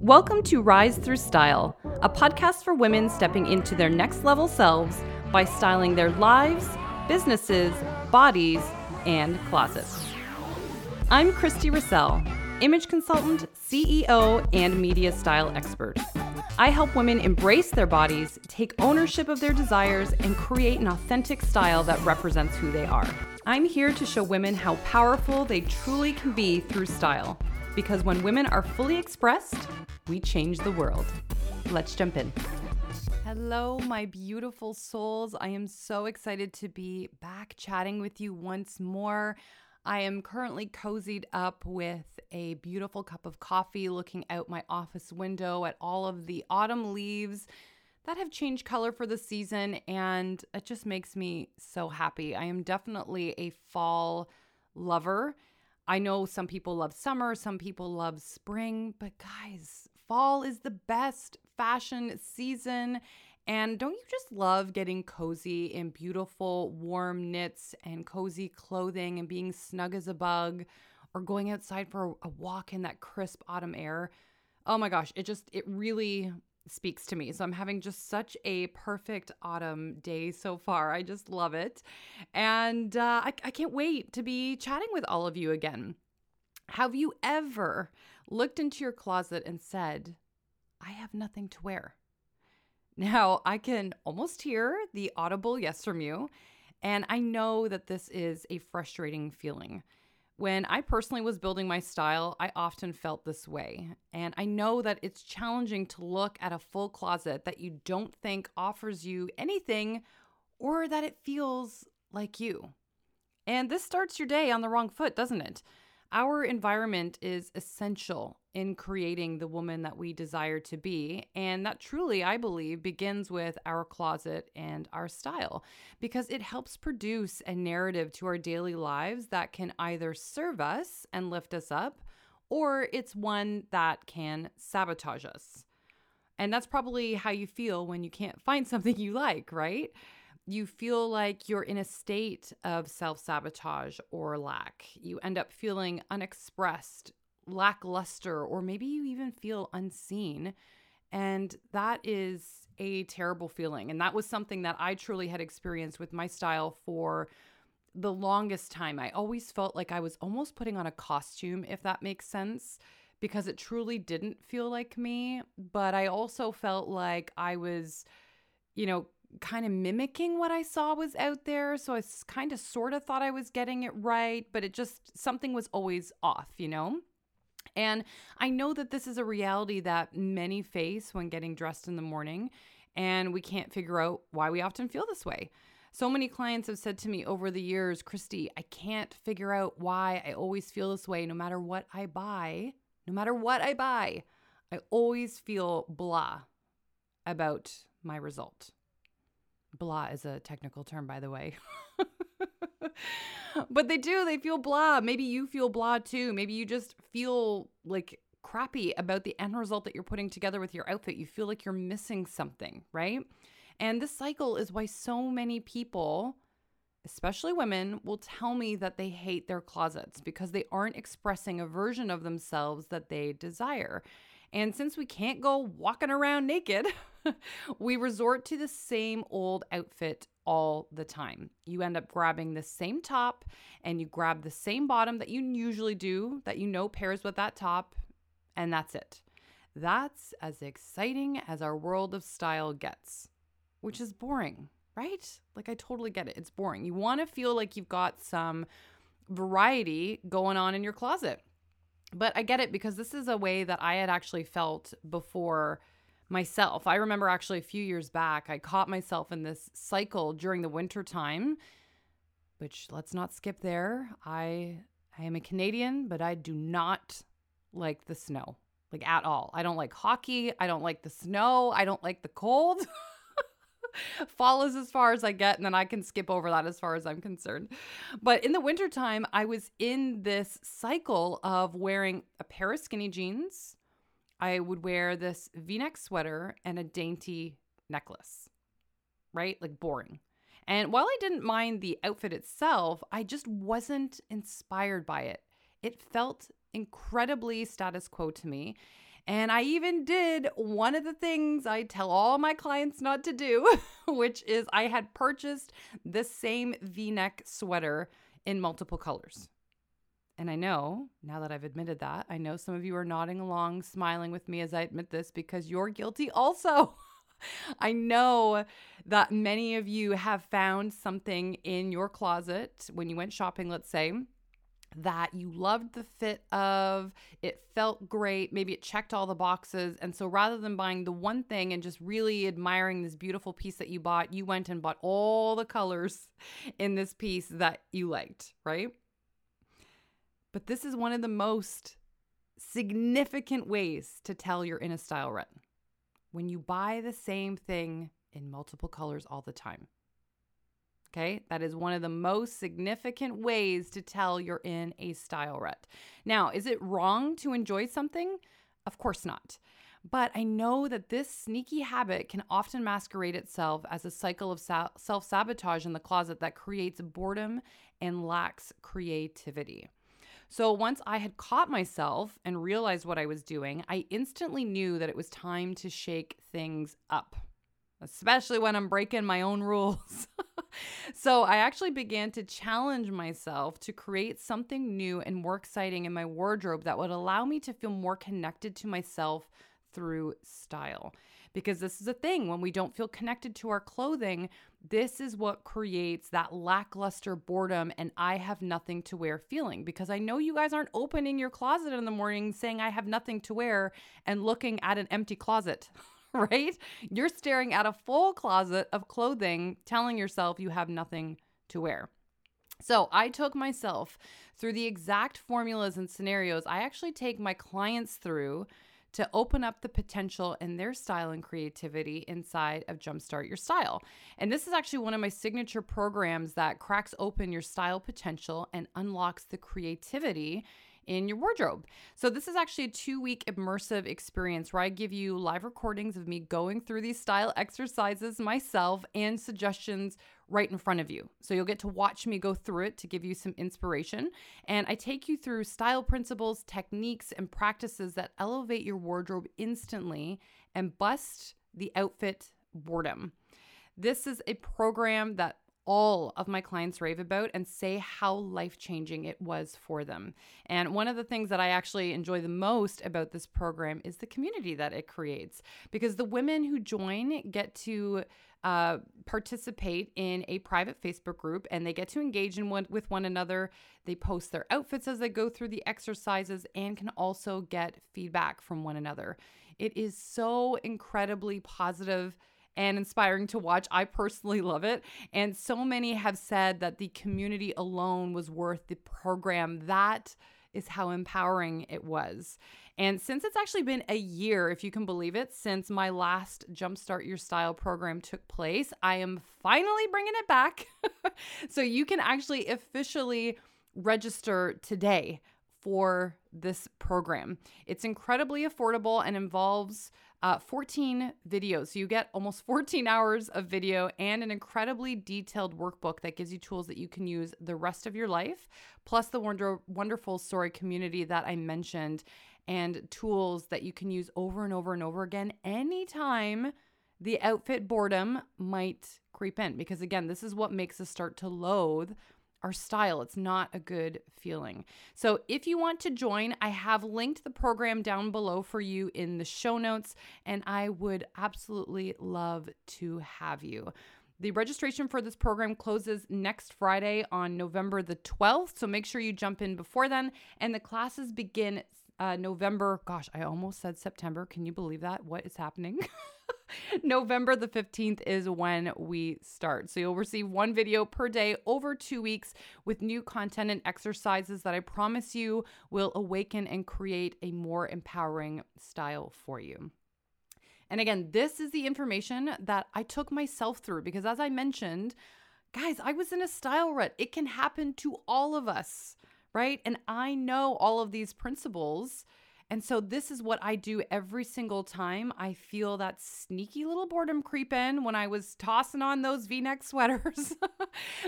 Welcome to Rise Through Style, a podcast for women stepping into their next level selves by styling their lives, businesses, bodies, and closets. I'm Christy Russell, image consultant, CEO, and media style expert. I help women embrace their bodies, take ownership of their desires, and create an authentic style that represents who they are. I'm here to show women how powerful they truly can be through style. Because when women are fully expressed, we change the world. Let's jump in. Hello, my beautiful souls. I am so excited to be back chatting with you once more. I am currently cozied up with a beautiful cup of coffee, looking out my office window at all of the autumn leaves that have changed color for the season, and it just makes me so happy. I am definitely a fall lover. I know some people love summer, some people love spring, but guys, fall is the best fashion season. And don't you just love getting cozy in beautiful, warm knits and cozy clothing and being snug as a bug or going outside for a walk in that crisp autumn air? Oh my gosh, it just, it really speaks to me. So I'm having just such a perfect autumn day so far. I just love it. And uh, I, I can't wait to be chatting with all of you again. Have you ever looked into your closet and said, I have nothing to wear? Now, I can almost hear the audible yes from you. And I know that this is a frustrating feeling. When I personally was building my style, I often felt this way. And I know that it's challenging to look at a full closet that you don't think offers you anything or that it feels like you. And this starts your day on the wrong foot, doesn't it? Our environment is essential in creating the woman that we desire to be. And that truly, I believe, begins with our closet and our style because it helps produce a narrative to our daily lives that can either serve us and lift us up, or it's one that can sabotage us. And that's probably how you feel when you can't find something you like, right? You feel like you're in a state of self sabotage or lack. You end up feeling unexpressed, lackluster, or maybe you even feel unseen. And that is a terrible feeling. And that was something that I truly had experienced with my style for the longest time. I always felt like I was almost putting on a costume, if that makes sense, because it truly didn't feel like me. But I also felt like I was, you know, kind of mimicking what I saw was out there. So I kind of sort of thought I was getting it right, but it just, something was always off, you know? And I know that this is a reality that many face when getting dressed in the morning, and we can't figure out why we often feel this way. So many clients have said to me over the years, Christy, I can't figure out why I always feel this way no matter what I buy. No matter what I buy, I always feel blah about my result. Blah is a technical term, by the way. but they do, they feel blah. Maybe you feel blah too. Maybe you just feel like crappy about the end result that you're putting together with your outfit. You feel like you're missing something, right? And this cycle is why so many people, especially women, will tell me that they hate their closets because they aren't expressing a version of themselves that they desire. And since we can't go walking around naked, we resort to the same old outfit all the time. You end up grabbing the same top and you grab the same bottom that you usually do, that you know pairs with that top, and that's it. That's as exciting as our world of style gets, which is boring, right? Like, I totally get it. It's boring. You want to feel like you've got some variety going on in your closet. But I get it because this is a way that I had actually felt before myself. I remember actually a few years back, I caught myself in this cycle during the winter time, which let's not skip there. I I am a Canadian, but I do not like the snow. Like at all. I don't like hockey. I don't like the snow. I don't like the cold. Fall is as far as I get, and then I can skip over that as far as I'm concerned. But in the wintertime, I was in this cycle of wearing a pair of skinny jeans, I would wear this v neck sweater and a dainty necklace, right? Like boring. And while I didn't mind the outfit itself, I just wasn't inspired by it. It felt incredibly status quo to me. And I even did one of the things I tell all my clients not to do, which is I had purchased the same v neck sweater in multiple colors. And I know, now that I've admitted that, I know some of you are nodding along, smiling with me as I admit this because you're guilty also. I know that many of you have found something in your closet when you went shopping, let's say, that you loved the fit of, it felt great, maybe it checked all the boxes. And so rather than buying the one thing and just really admiring this beautiful piece that you bought, you went and bought all the colors in this piece that you liked, right? But this is one of the most significant ways to tell you're in a style rut when you buy the same thing in multiple colors all the time. Okay, that is one of the most significant ways to tell you're in a style rut. Now, is it wrong to enjoy something? Of course not. But I know that this sneaky habit can often masquerade itself as a cycle of self sabotage in the closet that creates boredom and lacks creativity. So once I had caught myself and realized what I was doing, I instantly knew that it was time to shake things up, especially when I'm breaking my own rules. so I actually began to challenge myself to create something new and more exciting in my wardrobe that would allow me to feel more connected to myself through style because this is a thing when we don't feel connected to our clothing this is what creates that lackluster boredom and i have nothing to wear feeling because i know you guys aren't opening your closet in the morning saying i have nothing to wear and looking at an empty closet right? You're staring at a full closet of clothing telling yourself you have nothing to wear. So, I took myself through the exact formulas and scenarios I actually take my clients through to open up the potential in their style and creativity inside of Jumpstart Your Style. And this is actually one of my signature programs that cracks open your style potential and unlocks the creativity in your wardrobe. So, this is actually a two week immersive experience where I give you live recordings of me going through these style exercises myself and suggestions right in front of you. So, you'll get to watch me go through it to give you some inspiration. And I take you through style principles, techniques, and practices that elevate your wardrobe instantly and bust the outfit boredom. This is a program that all of my clients rave about and say how life changing it was for them. And one of the things that I actually enjoy the most about this program is the community that it creates because the women who join get to uh, participate in a private Facebook group and they get to engage in one, with one another. They post their outfits as they go through the exercises and can also get feedback from one another. It is so incredibly positive and inspiring to watch. I personally love it. And so many have said that the community alone was worth the program. That is how empowering it was. And since it's actually been a year, if you can believe it, since my last Jumpstart Your Style program took place, I am finally bringing it back. so you can actually officially register today for this program. It's incredibly affordable and involves uh, 14 videos. So you get almost 14 hours of video and an incredibly detailed workbook that gives you tools that you can use the rest of your life, plus the wonder- wonderful story community that I mentioned, and tools that you can use over and over and over again anytime the outfit boredom might creep in. Because again, this is what makes us start to loathe our style. It's not a good feeling. So, if you want to join, I have linked the program down below for you in the show notes, and I would absolutely love to have you. The registration for this program closes next Friday on November the 12th, so make sure you jump in before then. And the classes begin uh, November. Gosh, I almost said September. Can you believe that? What is happening? November the 15th is when we start. So you'll receive one video per day over two weeks with new content and exercises that I promise you will awaken and create a more empowering style for you. And again, this is the information that I took myself through because, as I mentioned, guys, I was in a style rut. It can happen to all of us, right? And I know all of these principles And so this is what I do every single time I feel that sneaky little boredom creep in when I was tossing on those v neck sweaters,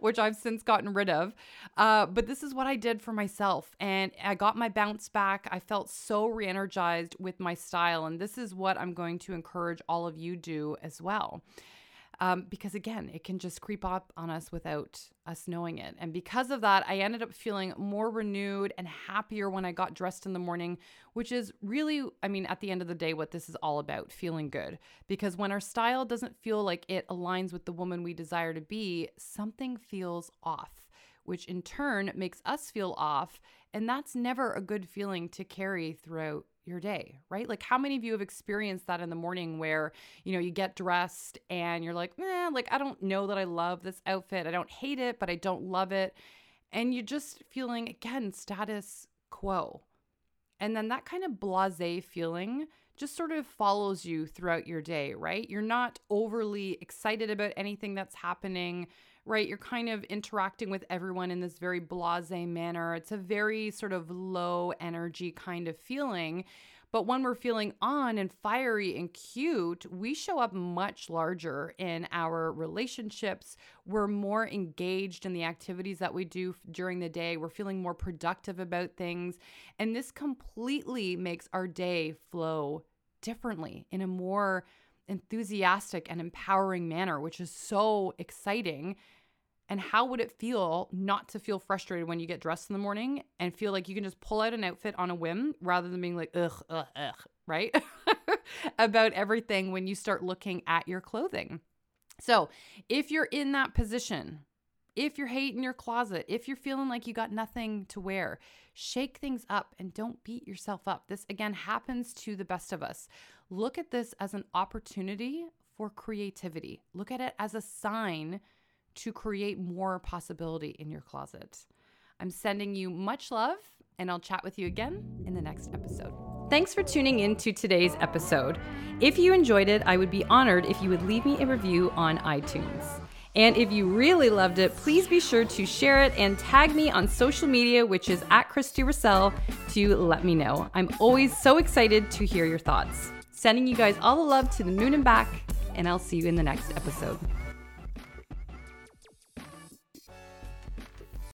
which I've since gotten rid of. Uh, but this is what I did for myself. And I got my bounce back. I felt so re energized with my style. And this is what I'm going to encourage all of you do as well um, because again, it can just creep up on us without us knowing it. And because of that, I ended up feeling more renewed and happier when I got dressed in the morning, which is really, I mean, at the end of the day, what this is all about feeling good. Because when our style doesn't feel like it aligns with the woman we desire to be, something feels off, which in turn makes us feel off. And that's never a good feeling to carry throughout your day, right? Like how many of you have experienced that in the morning where, you know, you get dressed and you're like, eh, like I don't know that I love this outfit. I don't hate it, but I don't love it. And you're just feeling again status quo. And then that kind of blase feeling just sort of follows you throughout your day, right? You're not overly excited about anything that's happening right? You're kind of interacting with everyone in this very blase manner. It's a very sort of low energy kind of feeling. But when we're feeling on and fiery and cute, we show up much larger in our relationships. We're more engaged in the activities that we do during the day. We're feeling more productive about things. And this completely makes our day flow differently in a more enthusiastic and empowering manner, which is so exciting. And how would it feel not to feel frustrated when you get dressed in the morning and feel like you can just pull out an outfit on a whim rather than being like, ugh, ugh, ugh, right? About everything when you start looking at your clothing. So if you're in that position, if you're hating your closet, if you're feeling like you got nothing to wear, shake things up and don't beat yourself up. This again happens to the best of us. Look at this as an opportunity for creativity. Look at it as a sign to create more possibility in your closet. I'm sending you much love, and I'll chat with you again in the next episode. Thanks for tuning in to today's episode. If you enjoyed it, I would be honored if you would leave me a review on iTunes. And if you really loved it, please be sure to share it and tag me on social media, which is at Christy Russell, to let me know. I'm always so excited to hear your thoughts. Sending you guys all the love to the moon and back, and I'll see you in the next episode.